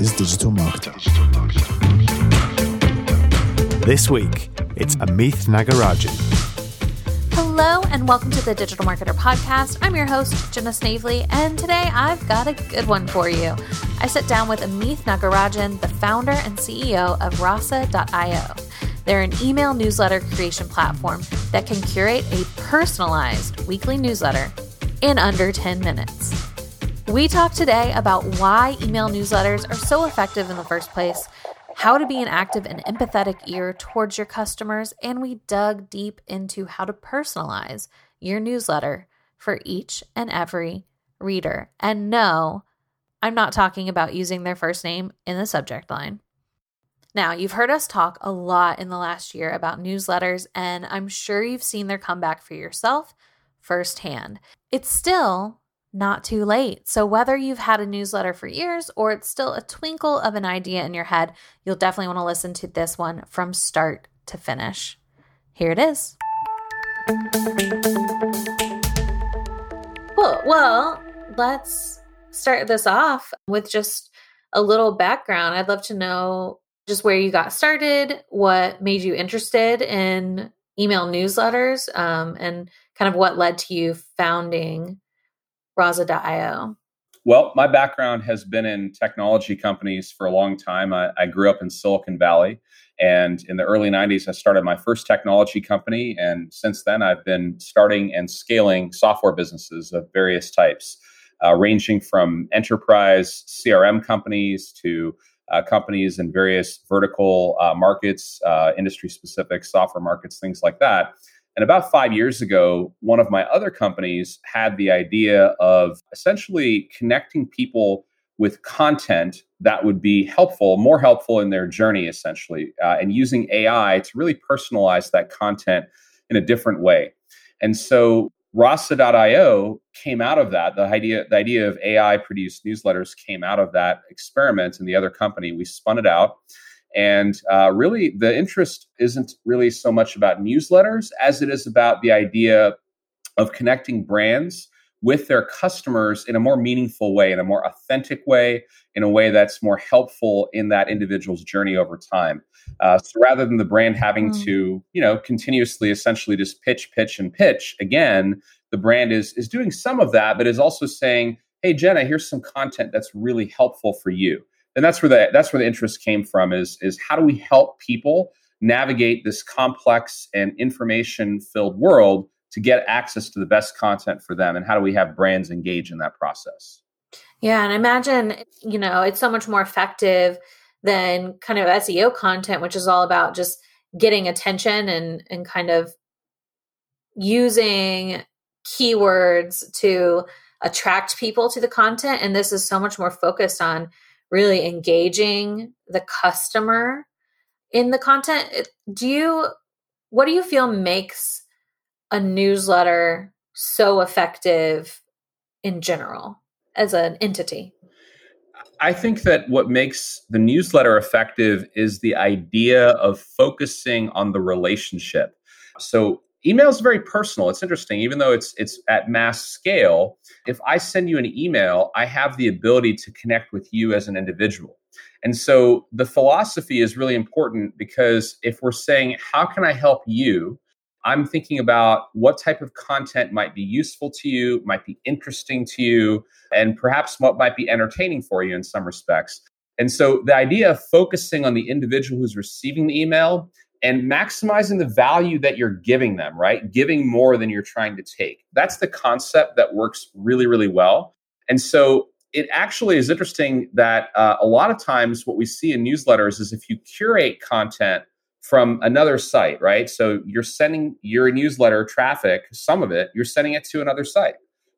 is digital marketing. This week, it's Amith Nagarajan. Hello, and welcome to the Digital Marketer Podcast. I'm your host, Jenna Snavely, and today I've got a good one for you. I sit down with Amith Nagarajan, the founder and CEO of Rasa.io. They're an email newsletter creation platform that can curate a personalized weekly newsletter in under 10 minutes. We talk today about why email newsletters are so effective in the first place, how to be an active and empathetic ear towards your customers, and we dug deep into how to personalize your newsletter for each and every reader. And no, I'm not talking about using their first name in the subject line. Now, you've heard us talk a lot in the last year about newsletters, and I'm sure you've seen their comeback for yourself firsthand. It's still not too late. So, whether you've had a newsletter for years or it's still a twinkle of an idea in your head, you'll definitely want to listen to this one from start to finish. Here it is. Well, well, let's start this off with just a little background. I'd love to know just where you got started, what made you interested in email newsletters, um, and kind of what led to you founding Rasa.io. Well, my background has been in technology companies for a long time. I, I, grew up in Silicon Valley. And in the early 90s, I started my first technology company. And since then, I've been starting and scaling software businesses of various types, uh, ranging from enterprise CRM companies to uh, companies in various vertical uh, markets, uh, industry specific software markets, things like that. And about five years ago, one of my other companies had the idea of essentially connecting people with content that would be helpful, more helpful in their journey, essentially, uh, and using AI to really personalize that content in a different way. And so Rasa.io came out of that. The idea, the idea of AI produced newsletters came out of that experiment in the other company. We spun it out. And uh, really, the interest isn't really so much about newsletters as it is about the idea of connecting brands with their customers in a more meaningful way, in a more authentic way, in a way that's more helpful in that individual's journey over time. Uh, so rather than the brand having mm. to, you know, continuously essentially just pitch, pitch, and pitch, again, the brand is is doing some of that, but is also saying, "Hey, Jenna, here's some content that's really helpful for you." And that's where the that's where the interest came from. Is is how do we help people navigate this complex and information filled world to get access to the best content for them and how do we have brands engage in that process yeah and imagine you know it's so much more effective than kind of seo content which is all about just getting attention and and kind of using keywords to attract people to the content and this is so much more focused on really engaging the customer in the content do you what do you feel makes a newsletter so effective in general as an entity? I think that what makes the newsletter effective is the idea of focusing on the relationship. So email is very personal. It's interesting, even though it's it's at mass scale. If I send you an email, I have the ability to connect with you as an individual. And so the philosophy is really important because if we're saying, how can I help you? I'm thinking about what type of content might be useful to you, might be interesting to you, and perhaps what might be entertaining for you in some respects. And so the idea of focusing on the individual who's receiving the email and maximizing the value that you're giving them, right? Giving more than you're trying to take. That's the concept that works really, really well. And so it actually is interesting that uh, a lot of times what we see in newsletters is if you curate content from another site, right? So you're sending your newsletter traffic, some of it, you're sending it to another site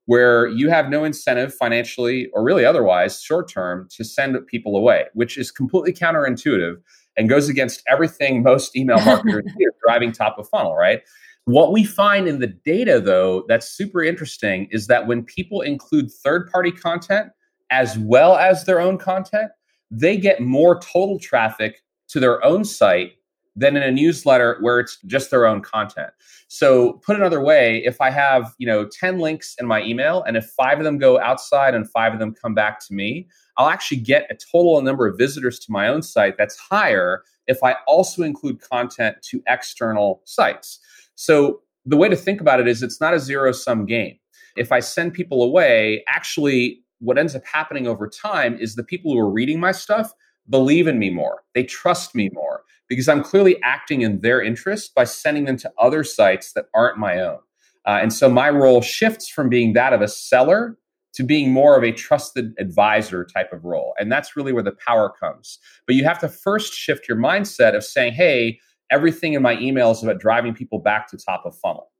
where you have no incentive financially or really otherwise short term to send people away, which is completely counterintuitive and goes against everything most email marketers do, driving top of funnel, right? What we find in the data, though, that's super interesting is that when people include third party content as well as their own content, they get more total traffic to their own site than in a newsletter where it's just their own content. So put another way, if I have, you know, 10 links in my email and if 5 of them go outside and 5 of them come back to me, I'll actually get a total number of visitors to my own site that's higher if I also include content to external sites. So the way to think about it is it's not a zero sum game. If I send people away, actually what ends up happening over time is the people who are reading my stuff believe in me more. They trust me more because I'm clearly acting in their interest by sending them to other sites that aren't my own. Uh, and so my role shifts from being that of a seller to being more of a trusted advisor type of role. And that's really where the power comes. But you have to first shift your mindset of saying, hey, everything in my email is about driving people back to top of funnel.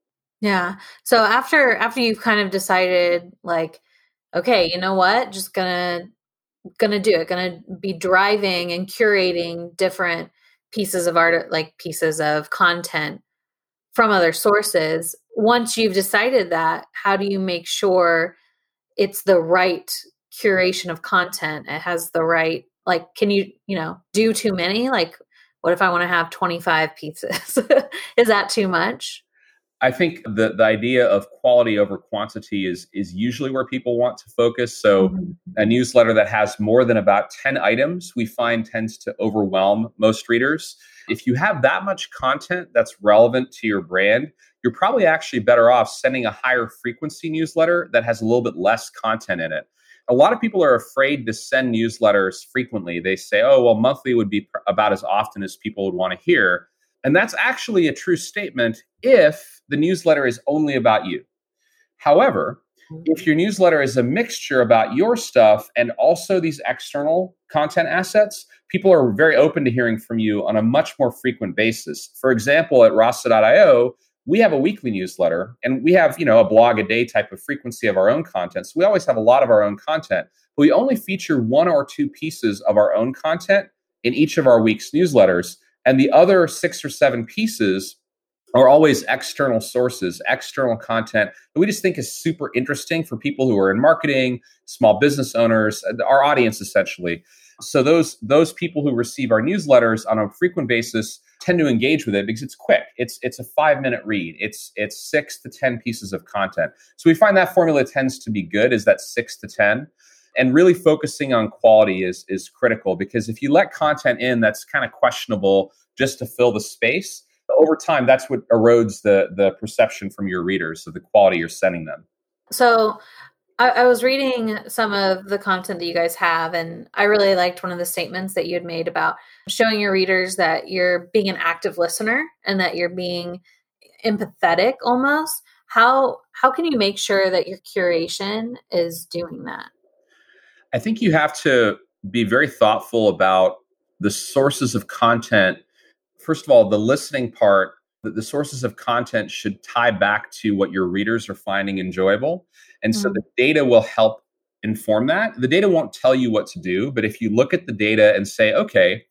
Yeah. So after after you've kind of decided like, okay, you know what? Just gonna gonna do it, gonna be driving and curating different pieces of art like pieces of content from other sources. Once you've decided that, how do you make sure it's the right curation of content? It has the right like can you you know do too many? Like what if i want to have 25 pieces? Is that too much i think the the idea of quality over quantity is is usually where people want to focus so mm-hmm. a newsletter that has more than about 10 items we find tends to overwhelm most readers if you have that much content that's relevant to your brand you're probably actually better off sending a higher frequency newsletter that has a little bit less content in it. A lot of people are afraid to send newsletters frequently. They say, oh, well, monthly would be about as often as people would want to hear. And that's actually a true statement if the newsletter is only about you. However, if your newsletter is a mixture about your stuff and also these external content assets, people are very open to hearing from you on a much more frequent basis. For example, at Rasa.io, we have a weekly newsletter and we have you know a blog a day type of frequency of our own content so we always have a lot of our own content but we only feature one or two pieces of our own content in each of our week's newsletters and the other six or seven pieces are always external sources external content that we just think is super interesting for people who are in marketing small business owners uh, our audience essentially so those those people who receive our newsletters on a frequent basis tend to engage with it because it's quick. It's it's a five minute read. It's it's six to ten pieces of content. So we find that formula tends to be good. Is that six to ten? And really focusing on quality is is critical because if you let content in that's kind of questionable just to fill the space, over time that's what erodes the the perception from your readers of the quality you're sending them. So I, was reading some of the content that you guys have, and I really liked one of the statements that you had made about showing your readers that you're being an active listener and that you're being empathetic almost. How how can you make sure that your curation is doing that? I think you have to be very thoughtful about the sources of content. First of all, the listening part that the sources of content should tie back to what your readers are finding enjoyable. And mm-hmm. so the data will help inform that. The data won't tell you what to do, but if you look at the data and say, okay,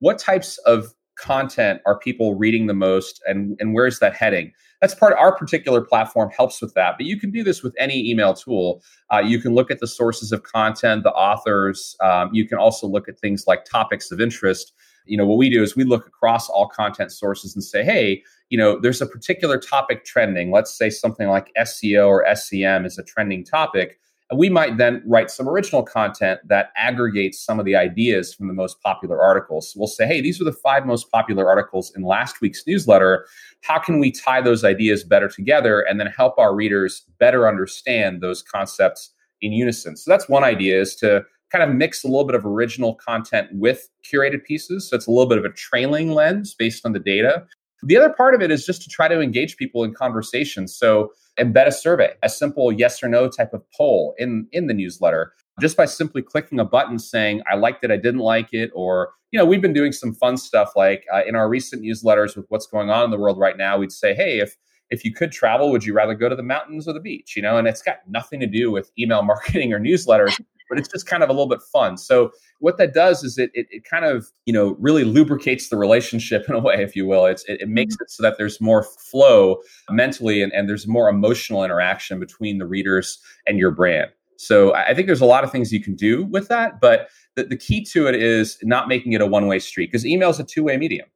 what types of content are people reading the most and, and where's that heading? That's part our particular platform helps with that. But you can do this with any email tool. Uh, you can look at the sources of content, the authors. Um, you can also look at things like topics of interest you know what we do is we look across all content sources and say hey you know there's a particular topic trending let's say something like seo or sem is a trending topic and we might then write some original content that aggregates some of the ideas from the most popular articles so we'll say hey these are the five most popular articles in last week's newsletter how can we tie those ideas better together and then help our readers better understand those concepts in unison so that's one idea is to kind of mix a little bit of original content with curated pieces. So it's a little bit of a trailing lens based on the data. The other part of it is just to try to engage people in conversations. So embed a survey, a simple yes or no type of poll in, in the newsletter, just by simply clicking a button saying, I liked it, I didn't like it, or, you know, we've been doing some fun stuff like uh, in our recent newsletters with what's going on in the world right now, we'd say, hey, if if you could travel, would you rather go to the mountains or the beach? You know, and it's got nothing to do with email marketing or newsletters but it's just kind of a little bit fun. So what that does is it, it, it kind of, you know, really lubricates the relationship in a way, if you will. It's, it, it makes mm-hmm. it so that there's more flow mentally and, and there's more emotional interaction between the readers and your brand. So I think there's a lot of things you can do with that, but the, the key to it is not making it a one way street because email is a two way medium.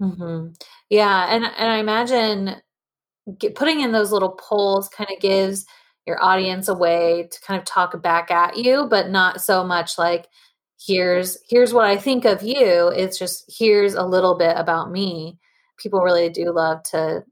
Mm-hmm. Yeah, and and I imagine get, putting in those little polls kind of gives your audience a way to kind of talk back at you, but not so much like here's here's what I think of you. It's just here's a little bit about me. People really do love to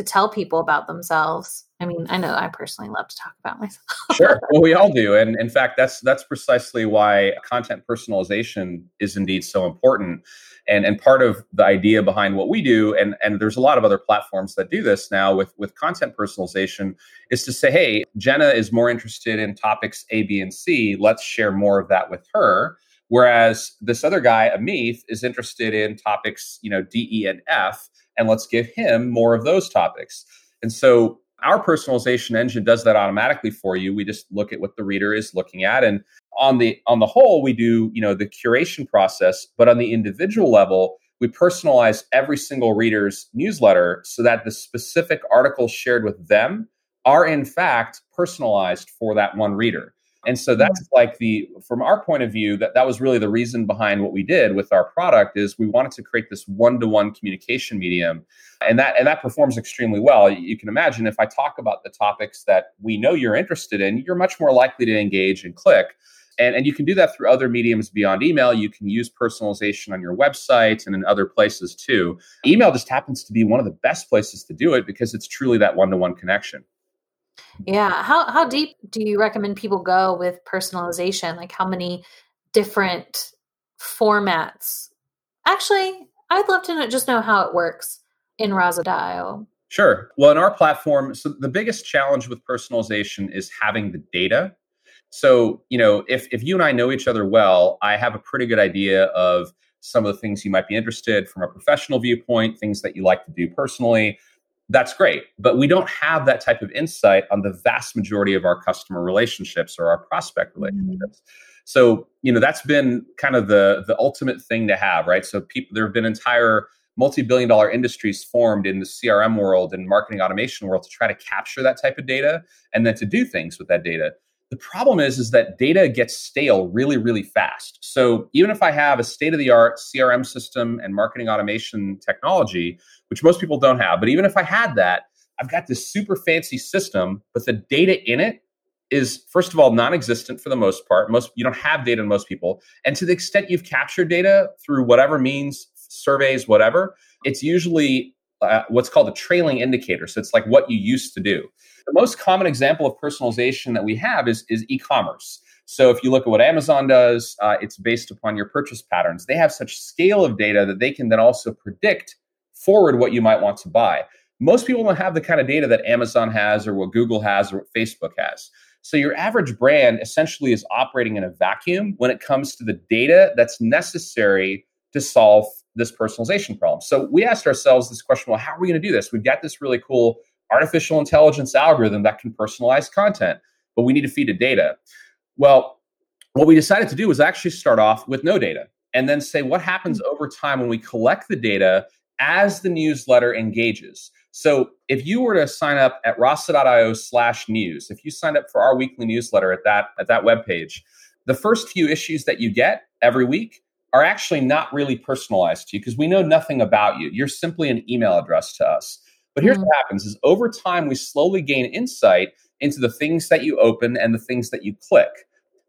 to tell people about themselves. I mean, I know I personally love to talk about myself. sure. Well, we all do. And in fact, that's that's precisely why content personalization is indeed so important. And and part of the idea behind what we do, and, and there's a lot of other platforms that do this now with, with content personalization, is to say, hey, Jenna is more interested in topics A, B, and C. Let's share more of that with her. Whereas this other guy, Amith, is interested in topics, you know, D, E, and F, and let's give him more of those topics. And so our personalization engine does that automatically for you. We just look at what the reader is looking at and on the on the whole we do, you know, the curation process, but on the individual level, we personalize every single reader's newsletter so that the specific articles shared with them are in fact personalized for that one reader. And so that's like the from our point of view that that was really the reason behind what we did with our product is we wanted to create this one-to-one communication medium and that and that performs extremely well. You can imagine if I talk about the topics that we know you're interested in, you're much more likely to engage and click. And, and you can do that through other mediums beyond email. You can use personalization on your website and in other places too. Email just happens to be one of the best places to do it because it's truly that one to one connection. Yeah. How how deep do you recommend people go with personalization? Like how many different formats? Actually, I'd love to know, just know how it works in Rasa.io. Sure. Well, in our platform, so the biggest challenge with personalization is having the data. So, you know, if if you and I know each other well, I have a pretty good idea of some of the things you might be interested from a professional viewpoint, things that you like to do personally that's great. But we don't have that type of insight on the vast majority of our customer relationships or our prospect mm-hmm. relationships. So, you know, that's been kind of the the ultimate thing to have, right? So people there have been entire multi-billion dollar industries formed in the CRM world and marketing automation world to try to capture that type of data and then to do things with that data. The problem is, is that data gets stale really, really fast. So even if I have a state-of-the-art CRM system and marketing automation technology, which most people don't have, but even if I had that, I've got this super fancy system, but the data in it is first of all non-existent for the most part. Most you don't have data in most people, and to the extent you've captured data through whatever means, surveys, whatever, it's usually uh, what's called a trailing indicator. So it's like what you used to do. The most common example of personalization that we have is, is e-commerce. So if you look at what Amazon does, uh, it's based upon your purchase patterns. They have such scale of data that they can then also predict forward what you might want to buy. Most people don't have the kind of data that Amazon has or what Google has or what Facebook has. So your average brand essentially is operating in a vacuum when it comes to the data that's necessary to solve this personalization problem. So we asked ourselves this question, well, how are we going to do this? We've got this really cool artificial intelligence algorithm that can personalize content, but we need to feed it data. Well, what we decided to do was actually start off with no data and then say what happens hmm. over time when we collect the data as the newsletter engages. So if you were to sign up at rasa.io slash news, if you signed up for our weekly newsletter at that at that webpage, the first few issues that you get every week are actually not really personalized to you because we know nothing about you. You're simply an email address to us. But here's mm-hmm. what happens is over time we slowly gain insight into the things that you open and the things that you click.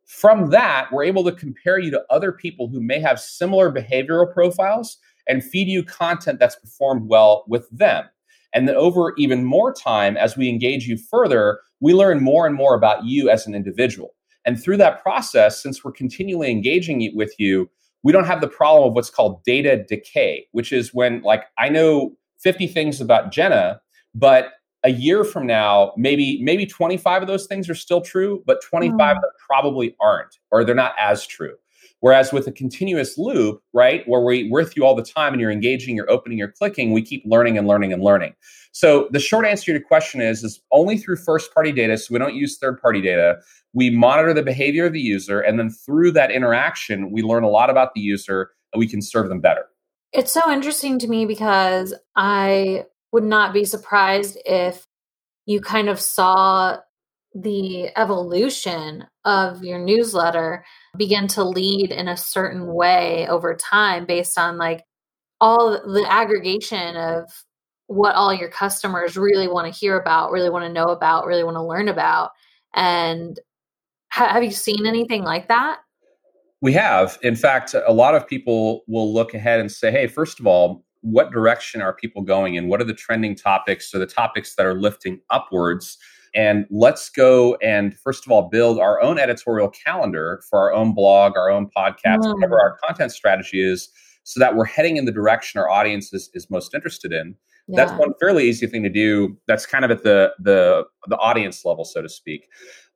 From that, we're able to compare you to other people who may have similar behavioral profiles and feed you content that's performed well with them. And then over even more time, as we engage you further, we learn more and more about you as an individual. And through that process, since we're continually engaging with you, we don't have the problem of what's called data decay, which is when, like, I know 50 things about Jenna, but a year from now, maybe maybe 25 of those things are still true, but 25 mm. of them probably aren't, or they're not as true. Whereas with a continuous loop, right, where we, we're with you all the time and you're engaging, you're opening, you're clicking, we keep learning and learning and learning. So the short answer to your question is, is only through first party data. So we don't use third party data. We monitor the behavior of the user. And then through that interaction, we learn a lot about the user and we can serve them better. It's so interesting to me because I would not be surprised if you kind of saw the evolution of your newsletter begin to lead in a certain way over time based on like all the aggregation of what all your customers really want to hear about, really want to know about, really want to learn about. And ha- have you seen anything like that? We have. In fact, a lot of people will look ahead and say, hey, first of all, what direction are people going in? What are the trending topics or the topics that are lifting upwards? And let's go and first of all build our own editorial calendar for our own blog, our own podcast, mm. whatever our content strategy is, so that we're heading in the direction our audience is, is most interested in. Yeah. That's one fairly easy thing to do. That's kind of at the the the audience level, so to speak.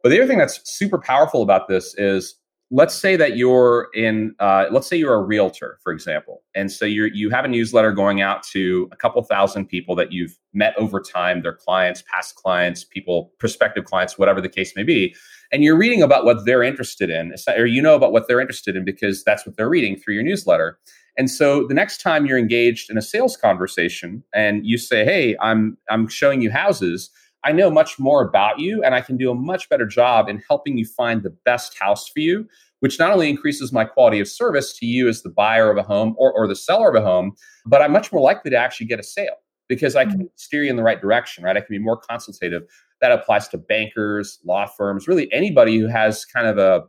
But the other thing that's super powerful about this is let's say that you're in uh, let's say you're a realtor for example and so you you have a newsletter going out to a couple thousand people that you've met over time their clients past clients people prospective clients whatever the case may be and you're reading about what they're interested in or you know about what they're interested in because that's what they're reading through your newsletter. And so the next time you're engaged in a sales conversation and you say hey i'm i'm showing you houses I know much more about you and I can do a much better job in helping you find the best house for you, which not only increases my quality of service to you as the buyer of a home or, or the seller of a home, but I'm much more likely to actually get a sale because I can mm-hmm. steer you in the right direction, right? I can be more consultative. That applies to bankers, law firms, really anybody who has kind of a,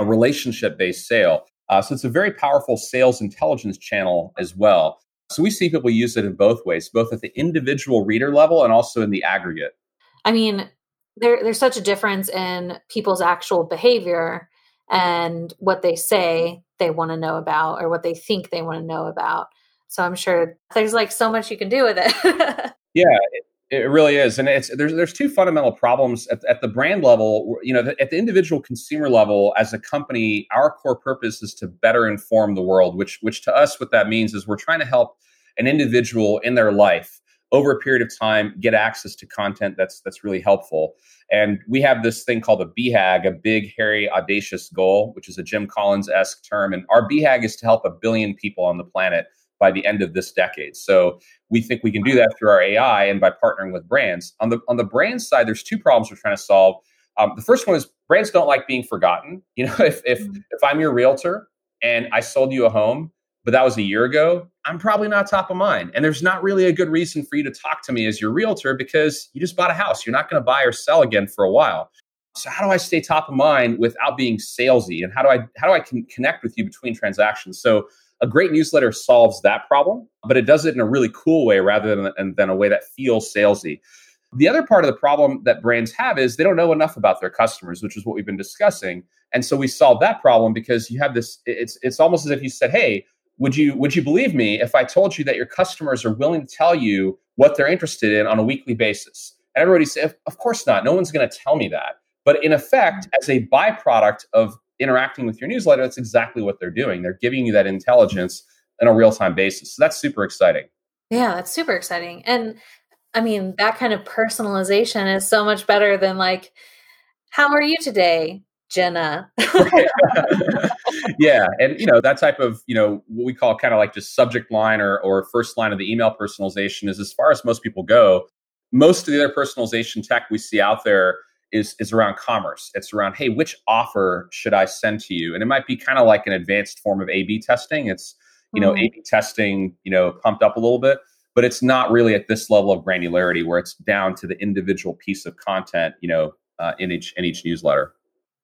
a relationship based sale. Uh, so it's a very powerful sales intelligence channel as well. So we see people use it in both ways, both at the individual reader level and also in the aggregate. I mean, there, there's such a difference in people's actual behavior and what they say they want to know about or what they think they want to know about. So I'm sure there's like so much you can do with it. yeah, it, really is, and it's there's there's two fundamental problems at, at the brand level. You know, at the individual consumer level, as a company, our core purpose is to better inform the world. Which which to us, what that means is we're trying to help an individual in their life over a period of time get access to content that's that's really helpful and we have this thing called a BHAG, a big, hairy, audacious goal, which is a Jim Collins esque term. And our BHAG is to help a billion people on the planet by the end of this decade. So we think we can do that through our AI and by partnering with brands. On the on the brand side, there's two problems we're trying to solve. Um, the first one is brands don't like being forgotten. You know, if if mm-hmm. if I'm your realtor and I sold you a home but that was a year ago, I'm probably not top of mind. And there's not really a good reason for you to talk to me as your realtor because you just bought a house. You're not going to buy or sell again for a while. So how do I stay top of mind without being salesy? And how do I how do I connect with you between transactions? So a great newsletter solves that problem, but it does it in a really cool way rather than, than a way that feels salesy. The other part of the problem that brands have is they don't know enough about their customers, which is what we've been discussing. And so we solve that problem because you have this it's it's almost as if you said, "Hey, would you would you believe me if I told you that your customers are willing to tell you what they're interested in on a weekly basis? And everybody said, of course not. No one's going to tell me that. But in effect, mm. as a byproduct of interacting with your newsletter, that's exactly what they're doing. They're giving you that intelligence on a real time basis. So that's super exciting. Yeah, that's super exciting. And I mean, that kind of personalization is so much better than like, how are you today? Jenna. yeah, and you know that type of you know what we call kind of like just subject line or or first line of the email personalization is as far as most people go. Most of the other personalization tech we see out there is is around commerce. It's around hey, which offer should I send to you? And it might be kind of like an advanced form of A/B testing. It's you know mm-hmm. A/B testing, you know, pumped up a little bit, but it's not really at this level of granularity where it's down to the individual piece of content, you know, uh, in each in each newsletter.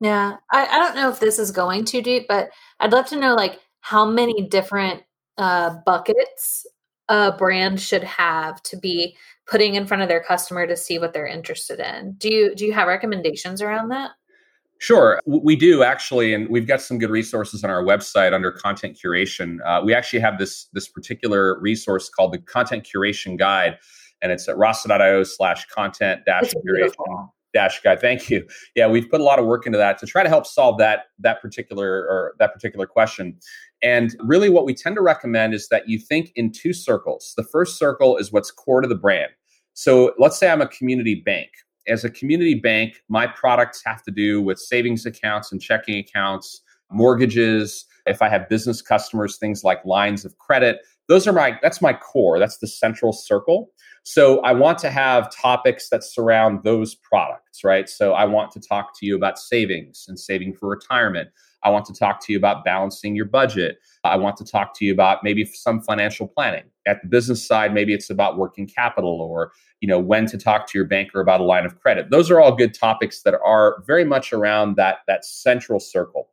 Yeah. I, I don't know if this is going too deep, but I'd love to know like how many different uh, buckets a brand should have to be putting in front of their customer to see what they're interested in. Do you do you have recommendations around that? Sure, we do actually, and we've got some good resources on our website under content curation. Uh, we actually have this this particular resource called the Content Curation Guide, and it's at rasa.io slash content dash curation dash guide thank you. Yeah we've put a lot of work into that to try to help solve that that particular or that particular question. And really what we tend to recommend is that you think in two circles. The first circle is what's core to the brand. So let's say i'm a community bank. As a community bank my products have to do with savings accounts and checking accounts mortgages. If i have business customers things like lines of credit those are my that's my core. That's the central circle. So I want to have topics that surround those products, right? So I want to talk to you about savings and saving for retirement. I want to talk to you about balancing your budget. I want to talk to you about maybe some financial planning. At the business side, maybe it's about working capital or, you know, when to talk to your banker about a line of credit. Those are all good topics that are very much around that that central circle.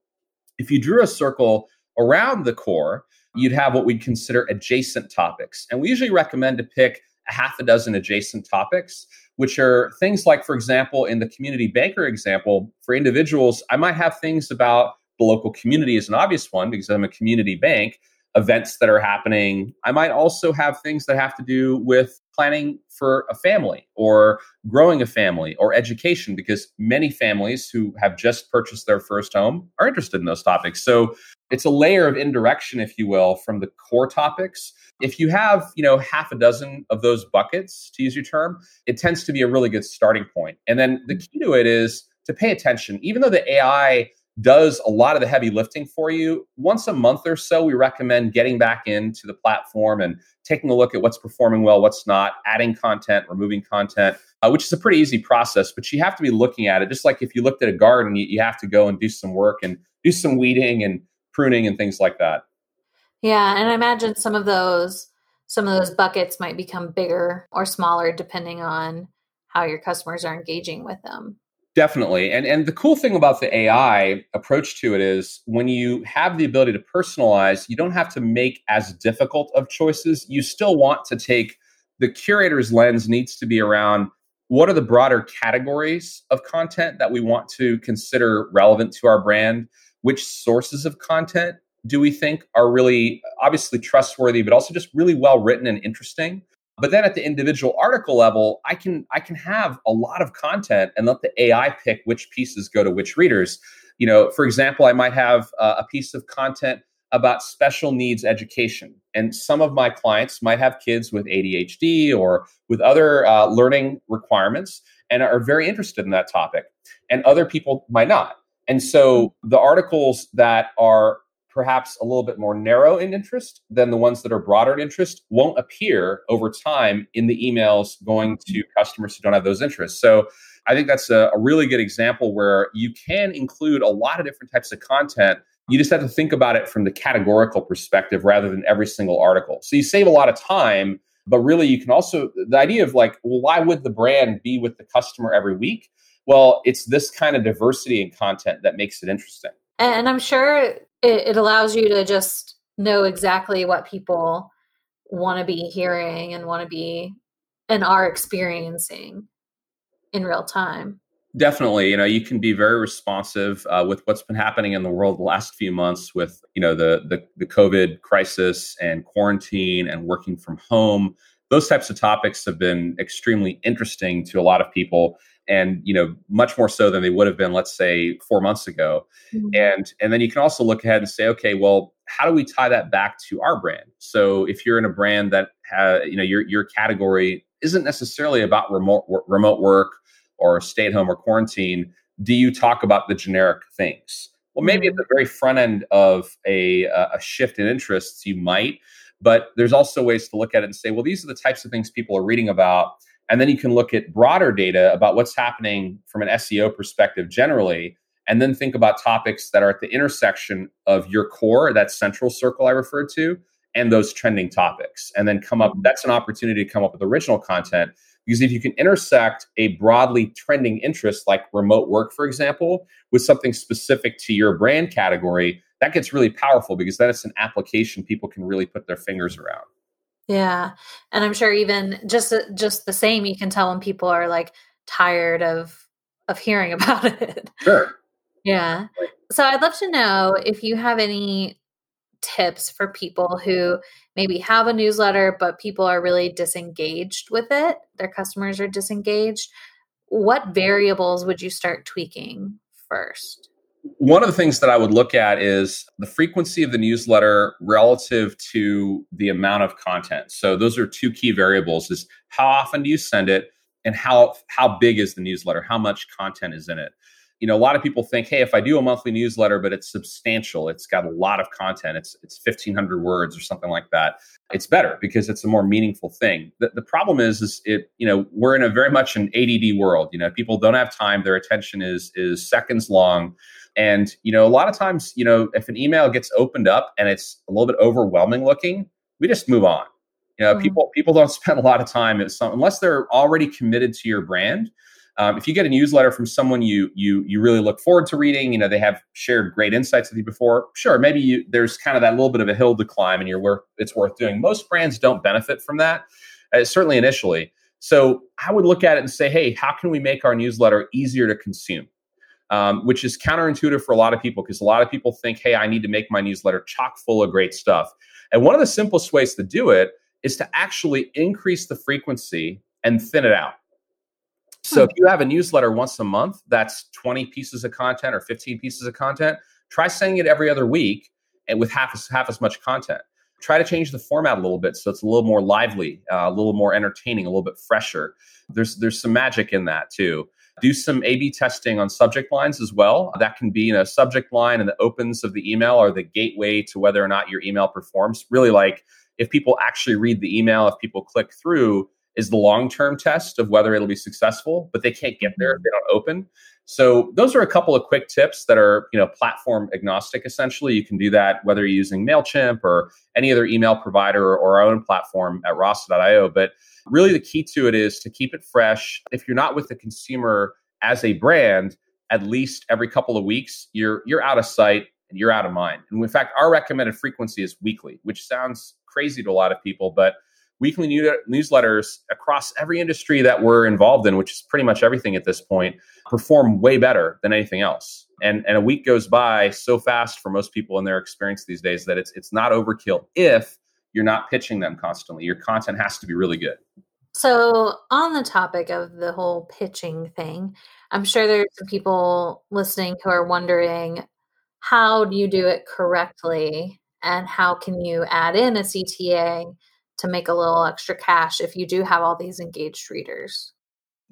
If you drew a circle around the core, you'd have what we'd consider adjacent topics. And we usually recommend to pick a half a dozen adjacent topics, which are things like, for example, in the community banker example, for individuals, I might have things about the local community is an obvious one because I'm a community bank, events that are happening. I might also have things that have to do with planning for a family or growing a family or education because many families who have just purchased their first home are interested in those topics. So it's a layer of indirection if you will from the core topics. If you have, you know, half a dozen of those buckets to use your term, it tends to be a really good starting point. And then the key to it is to pay attention even though the AI does a lot of the heavy lifting for you. Once a month or so, we recommend getting back into the platform and taking a look at what's performing well, what's not, adding content, removing content, uh, which is a pretty easy process. But you have to be looking at it just like if you looked at a garden, you, you have to go and do some work and do some weeding and pruning and things like that. Yeah, and I imagine some of those some of those buckets might become bigger or smaller depending on how your customers are engaging with them. Definitely. And and the cool thing about the AI approach to it is when you have the ability to personalize, you don't have to make as difficult of choices. You still want to take the curator's lens needs to be around what are the broader categories of content that we want to consider relevant to our brand? Which sources of content do we think are really obviously trustworthy, but also just really well written and interesting? But then at the individual article level, I can I can have a lot of content and let the AI pick which pieces go to which readers. You know, for example, I might have uh, a piece of content about special needs education, and some of my clients might have kids with ADHD or with other uh, learning requirements and are very interested in that topic, and other people might not. And so hmm. the articles that are perhaps a little bit more narrow in interest than the ones that are broader in interest won't appear over time in the emails going to hmm. customers who don't have those interests. So I think that's a, a, really good example where you can include a lot of different types of content. You just have to think about it from the categorical perspective rather than every single article. So you save a lot of time, but really you can also, the idea of like, well, why would the brand be with the customer every week? Well, it's this kind of diversity in content that makes it interesting. And I'm sure it, it allows you to just know exactly what people want to be hearing and want to be and are experiencing in real time. Definitely you know you can be very responsive uh, with what's been happening in the world the last few months with you know the, the the covid crisis and quarantine and working from home. Those types of topics have been extremely interesting to a lot of people and you know much more so than they would have been let's say 4 months ago mm-hmm. and and then you can also look ahead and say okay well how do we tie that back to our brand so if you're in a brand that has you know your your category isn't necessarily about remote remote work or stay at home or quarantine do you talk about the generic things well maybe mm-hmm. at the very front end of a a shift in interests you might but there's also ways to look at it and say well these are the types of things people are reading about and then you can look at broader data about what's happening from an SEO perspective generally, and then think about topics that are at the intersection of your core, that central circle I referred to, and those trending topics. And then come up, that's an opportunity to come up with original content. Because if you can intersect a broadly trending interest like remote work, for example, with something specific to your brand category, that gets really powerful because then it's an application people can really put their fingers around. Yeah. And I'm sure even just just the same you can tell when people are like tired of of hearing about it. Sure. Yeah. So I'd love to know if you have any tips for people who maybe have a newsletter but people are really disengaged with it. Their customers are disengaged. What variables would you start tweaking first? One of the things that I would look at is the frequency of the newsletter relative to the amount of content. So those are two key variables is how often do you send it and how how big is the newsletter? How much content is in it? you know, a lot of people think, hey, if I do a monthly newsletter, but it's substantial, it's got a lot of content, it's it's 1500 words or something like that, it's better because it's a more meaningful thing. The, the problem is, is it, you know, we're in a very much an ADD world. You know, people don't have time; their attention is is seconds long. And you know, a lot of times, you know, if an email gets opened up and it's a little bit overwhelming looking, we just move on. You know, mm-hmm. people people don't spend a lot of time unless they're already committed to your brand um, if you get a newsletter from someone you you you really look forward to reading, you know they have shared great insights with you before. Sure, maybe you, there's kind of that little bit of a hill to climb, and you're worth it's worth doing. Most brands don't benefit from that, uh, certainly initially. So I would look at it and say, hey, how can we make our newsletter easier to consume? Um, which is counterintuitive for a lot of people because a lot of people think, hey, I need to make my newsletter chock full of great stuff. And one of the simplest ways to do it is to actually increase the frequency and thin it out. So if you have a newsletter once a month, that's 20 pieces of content or 15 pieces of content. Try sending it every other week and with half as half as much content. Try to change the format a little bit so it's a little more lively, uh, a little more entertaining, a little bit fresher. There's there's some magic in that too. Do some A/B testing on subject lines as well. That can be in a subject line and the opens of the email are the gateway to whether or not your email performs. Really, like if people actually read the email, if people click through, is the long term test of whether it'll be successful, but they can't get there if they don't open. So those are a couple of quick tips that are you know platform agnostic. Essentially, you can do that whether you're using Mailchimp or any other email provider or our own platform at Rasa.io. But really, the key to it is to keep it fresh. If you're not with the consumer as a brand, at least every couple of weeks, you're you're out of sight and you're out of mind. And in fact, our recommended frequency is weekly, which sounds crazy to a lot of people, but weekly new- newsletters across every industry that we're involved in, which is pretty much everything at this point, perform way better than anything else. And, and a week goes by so fast for most people in their experience these days that it's it's not overkill if you're not pitching them constantly. Your content has to be really good. So, on the topic of the whole pitching thing, I'm sure there's some people listening who are wondering how do you do it correctly and how can you add in a CTA to make a little extra cash if you do have all these engaged readers?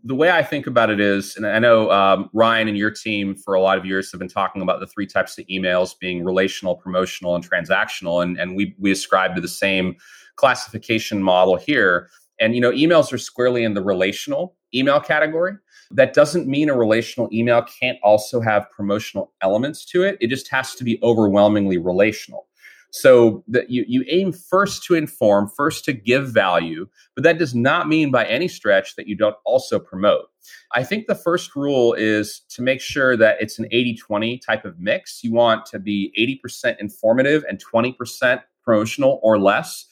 The way I think about it is, and I know um, Ryan and your team for a lot of years have been talking about the three types of emails being relational, promotional, and transactional, and, and we we ascribe to the same classification model here. And you know, emails are squarely in the relational email category. That doesn't mean a relational email can't also have promotional elements to it. It just has to be overwhelmingly relational. So that you, you aim first to inform, first to give value, but that does not mean by any stretch that you don't also promote. I think the first rule is to make sure that it's an 80 20 type of mix. You want to be 80% informative and 20% promotional or less.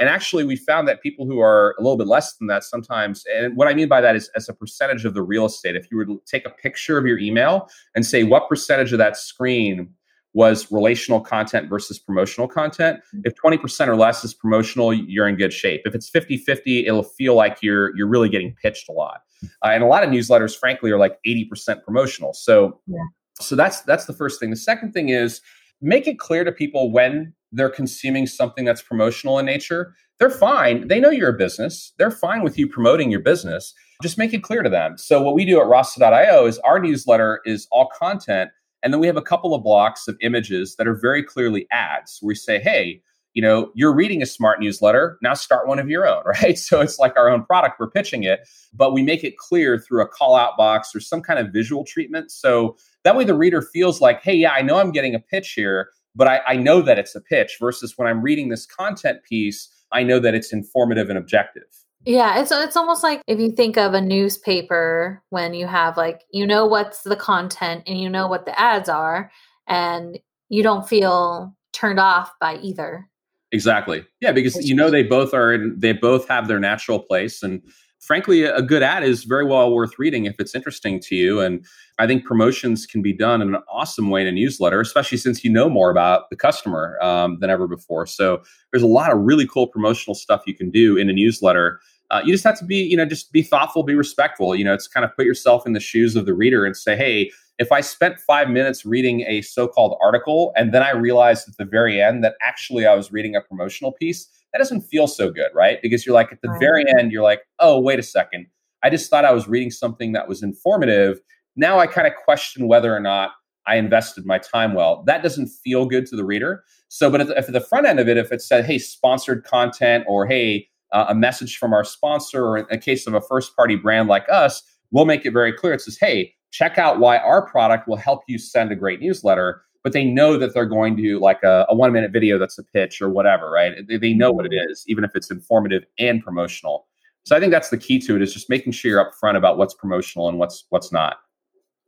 And actually, we found that people who are a little bit less than that sometimes, and what I mean by that is as a percentage of the real estate, if you were to take a picture of your email and say what percentage of that screen was relational content versus promotional content. Mm-hmm. If 20% or less is promotional, you're in good shape. If it's 50-50, it'll feel like you're you're really getting pitched a lot. Uh, and a lot of newsletters frankly are like 80% promotional. So yeah. so that's that's the first thing. The second thing is make it clear to people when they're consuming something that's promotional in nature. They're fine. They know you're a business. They're fine with you promoting your business. Just make it clear to them. So what we do at Rasa.io is our newsletter is all content and then we have a couple of blocks of images that are very clearly ads where we say, hey, you know, you're reading a smart newsletter. Now start one of your own, right? So it's like our own product. We're pitching it, but we make it clear through a call out box or some kind of visual treatment. So that way the reader feels like, hey, yeah, I know I'm getting a pitch here, but I, I know that it's a pitch versus when I'm reading this content piece, I know that it's informative and objective. Yeah, it's it's almost like if you think of a newspaper when you have like you know what's the content and you know what the ads are and you don't feel turned off by either. Exactly. Yeah, because you know they both are in, they both have their natural place and frankly a good ad is very well worth reading if it's interesting to you and I think promotions can be done in an awesome way in a newsletter, especially since you know more about the customer um, than ever before. So there's a lot of really cool promotional stuff you can do in a newsletter. Uh, you just have to be, you know, just be thoughtful, be respectful. You know, it's kind of put yourself in the shoes of the reader and say, hey, if I spent five minutes reading a so-called article and then I realized at the very end that actually I was reading a promotional piece, that doesn't feel so good, right? Because you're like at the right. very end, you're like, oh, wait a second. I just thought I was reading something that was informative now I kind of question whether or not I invested my time well. That doesn't feel good to the reader. So, but if, if at the front end of it, if it said, hey, sponsored content or hey, uh, a message from our sponsor, or in a case of a first party brand like us, we'll make it very clear. It says, hey, check out why our product will help you send a great newsletter. But they know that they're going to like a, a one minute video that's a pitch or whatever, right? They, they know what it is, even if it's informative and promotional. So I think that's the key to it is just making sure you're upfront about what's promotional and what's what's not.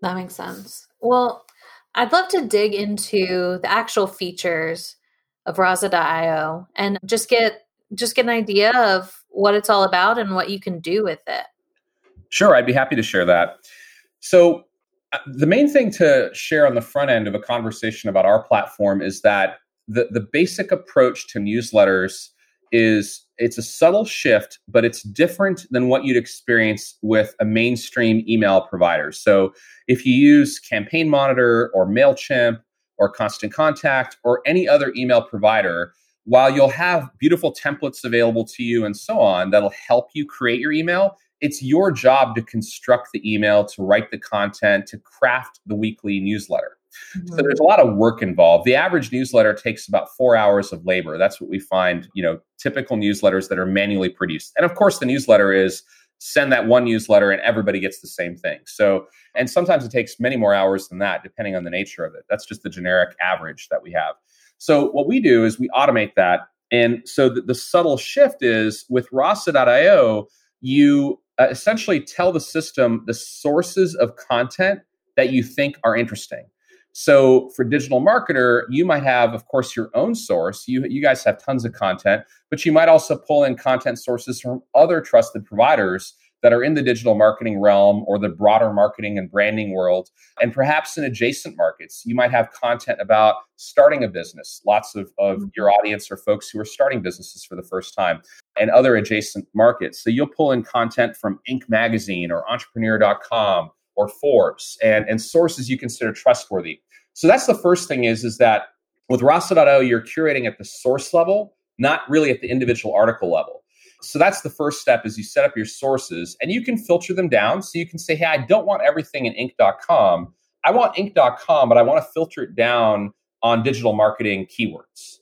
That makes sense. Well, I'd love to dig into the actual features of Rasa.io and just get just get an idea of what it's all about and what you can do with it. Sure, I'd be happy to share that. So, Uh, the main thing to share on the front end of a conversation about our platform is that the, the basic approach to newsletters is it's a subtle shift, but it's different than what you'd experience with a mainstream email provider. So if you use Campaign Monitor or MailChimp or Constant Contact or any other email provider, while you'll have beautiful templates available to you and so on that'll help you create your email, it's your job to construct the email, to write the content, to craft the weekly newsletter. Mm-hmm. So there's a lot of work involved. The average newsletter takes about four hours of labor. That's what we find, you know, typical newsletters that are manually produced. And of course, the newsletter is send that one newsletter and everybody gets the same thing. So, and sometimes it takes many more hours than that, depending on the nature of it. That's just the generic average that we have. So, what we do is we automate that. And so the, the subtle shift is with Rasa.io, you uh, essentially tell the system the sources of content that you think are interesting. So for DigitalMarketer, you might have, of course, your own source. You, you guys have tons of content, but you might also pull in content sources from other trusted providers that are in the digital marketing realm or the broader marketing and branding world. And perhaps in adjacent markets, you might have content about starting a business. Lots of, of mm-hmm. your audience are folks who are starting businesses for the first time and other adjacent markets. So you'll pull in content from Inc. Magazine or entrepreneur.com or Forbes and, and sources you consider trustworthy. So that's the first thing is, is that with Rasa.io, you're curating at the source level, not really at the individual article level. So that's the first step is you set up your sources and you can filter them down. So you can say, hey, I don't want everything in Inc.com. I want Inc.com, but I want to filter it down on digital marketing keywords.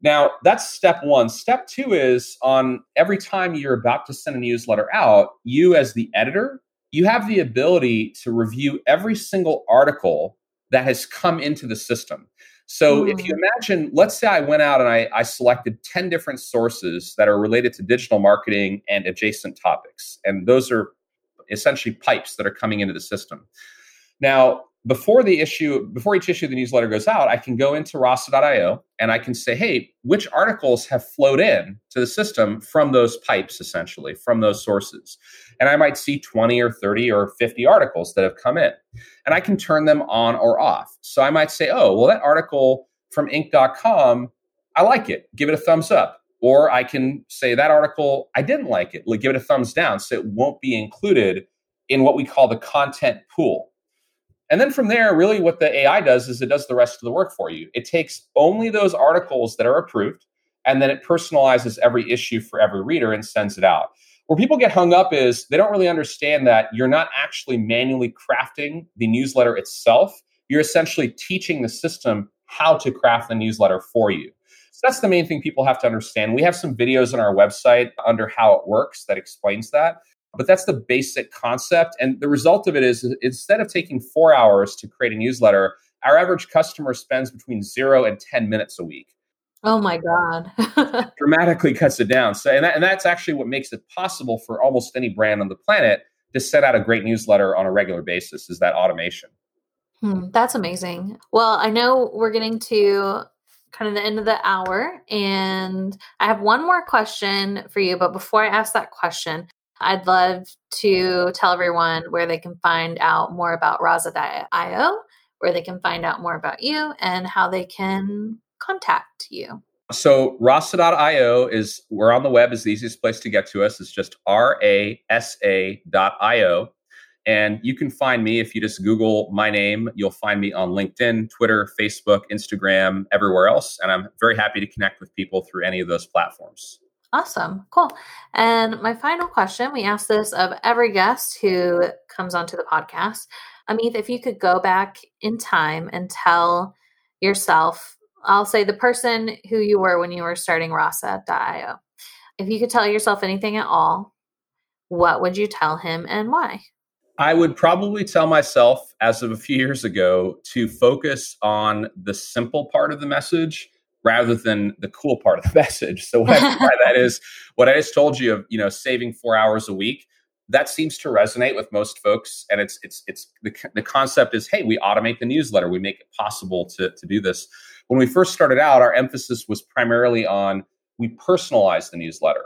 Now, that's step one. Step two is on every time you're about to send a newsletter out, you as the editor you have the ability to review every single article that has come into the system. So mm. if you hmm. imagine, let's say I went out and I, I, selected 10 different sources that are related to digital marketing and adjacent topics. And those are essentially pipes that are coming into the system. Now, before the issue, before each issue of the newsletter goes out, I can go into rasa.io and I can say, hey, which articles have flowed in to the system from those pipes, essentially, from those sources. And I might see 20 or 30 or 50 articles that have come in. And I can turn them on or off. So I might say, oh, well, that article from Inc.com, I like it. Give it a thumbs up. Or I can say that article, I didn't like it. Give it a thumbs down so it won't be included in what we call the content pool. And then from there, really what the AI does is it does the rest of the work for you. It takes only those articles that are approved and then it personalizes every issue for every reader and sends it out. Where people get hung up is they don't really understand that you're not actually manually crafting the newsletter itself. You're essentially teaching the system how to craft the newsletter for you. So that's the main thing people have to understand. We have some videos on our website under how it works that explains that. But that's the basic concept. And the result of it is instead of taking four hours to create a newsletter, our average customer spends between zero and 10 minutes a week. Oh my God. dramatically cuts it down. So, and, that, and that's actually what makes it possible for almost any brand on the planet to set out a great newsletter on a regular basis is that automation. Hmm, that's amazing. Well, I know we're getting to kind of the end of the hour, and I have one more question for you. But before I ask that question, I'd love to tell everyone where they can find out more about Rasa.io, where they can find out more about you, and how they can contact you. So Rasa.io is we're on the web is the easiest place to get to us. It's just R-A-S-A.io. And you can find me if you just Google my name. You'll find me on LinkedIn, Twitter, Facebook, Instagram, everywhere else. And I'm very happy to connect with people through any of those platforms. Awesome. Cool. And my final question we ask this of every guest who comes onto the podcast. Amith, if you could go back in time and tell yourself, I'll say the person who you were when you were starting Rasa.io, if you could tell yourself anything at all, what would you tell him and why? I would probably tell myself, as of a few years ago, to focus on the simple part of the message rather than the cool part of the message. So what I by that is what I just told you of, you know, saving four hours a week. That seems to resonate with most folks, and it's it's it's the, the concept is, hey, we automate the newsletter, we make it possible to to do this. When we first started out, our emphasis was primarily on we personalize the newsletter.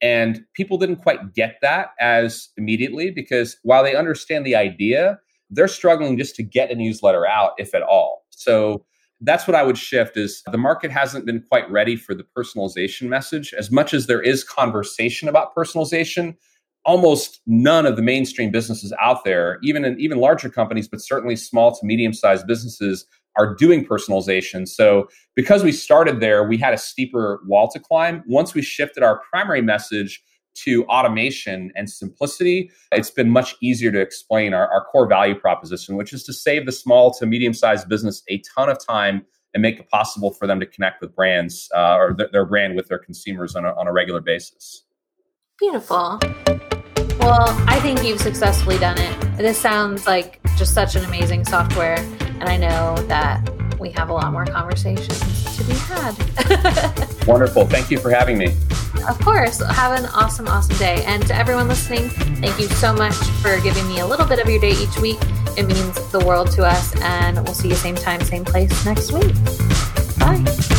And people didn't quite get that as immediately because while they understand the idea, they're struggling just to get a newsletter out, if at all. So that's what I would shift is the market hasn't been quite ready for the personalization message. As much as there is conversation about personalization, almost none of the mainstream businesses out there, even in even larger companies, but certainly small to medium sized businesses, are doing personalization. So because we started there, we had a steeper wall to climb. Once we shifted our primary message to automation and simplicity, it's been much easier to explain our, our core value proposition, which is to save the small to medium sized business a ton of time and make it possible for them to connect with brands uh, or th- their brand with their consumers on a, on a regular basis. Beautiful. Well, I think you've successfully done it. This sounds like just such an amazing software. And I know that we have a lot more conversations to be had. Wonderful. Thank you for having me. Of course. Have an awesome, awesome day. And to everyone listening, thank you so much for giving me a little bit of your day each week. It means the world to us. And we'll see you same time, same place next week. Bye.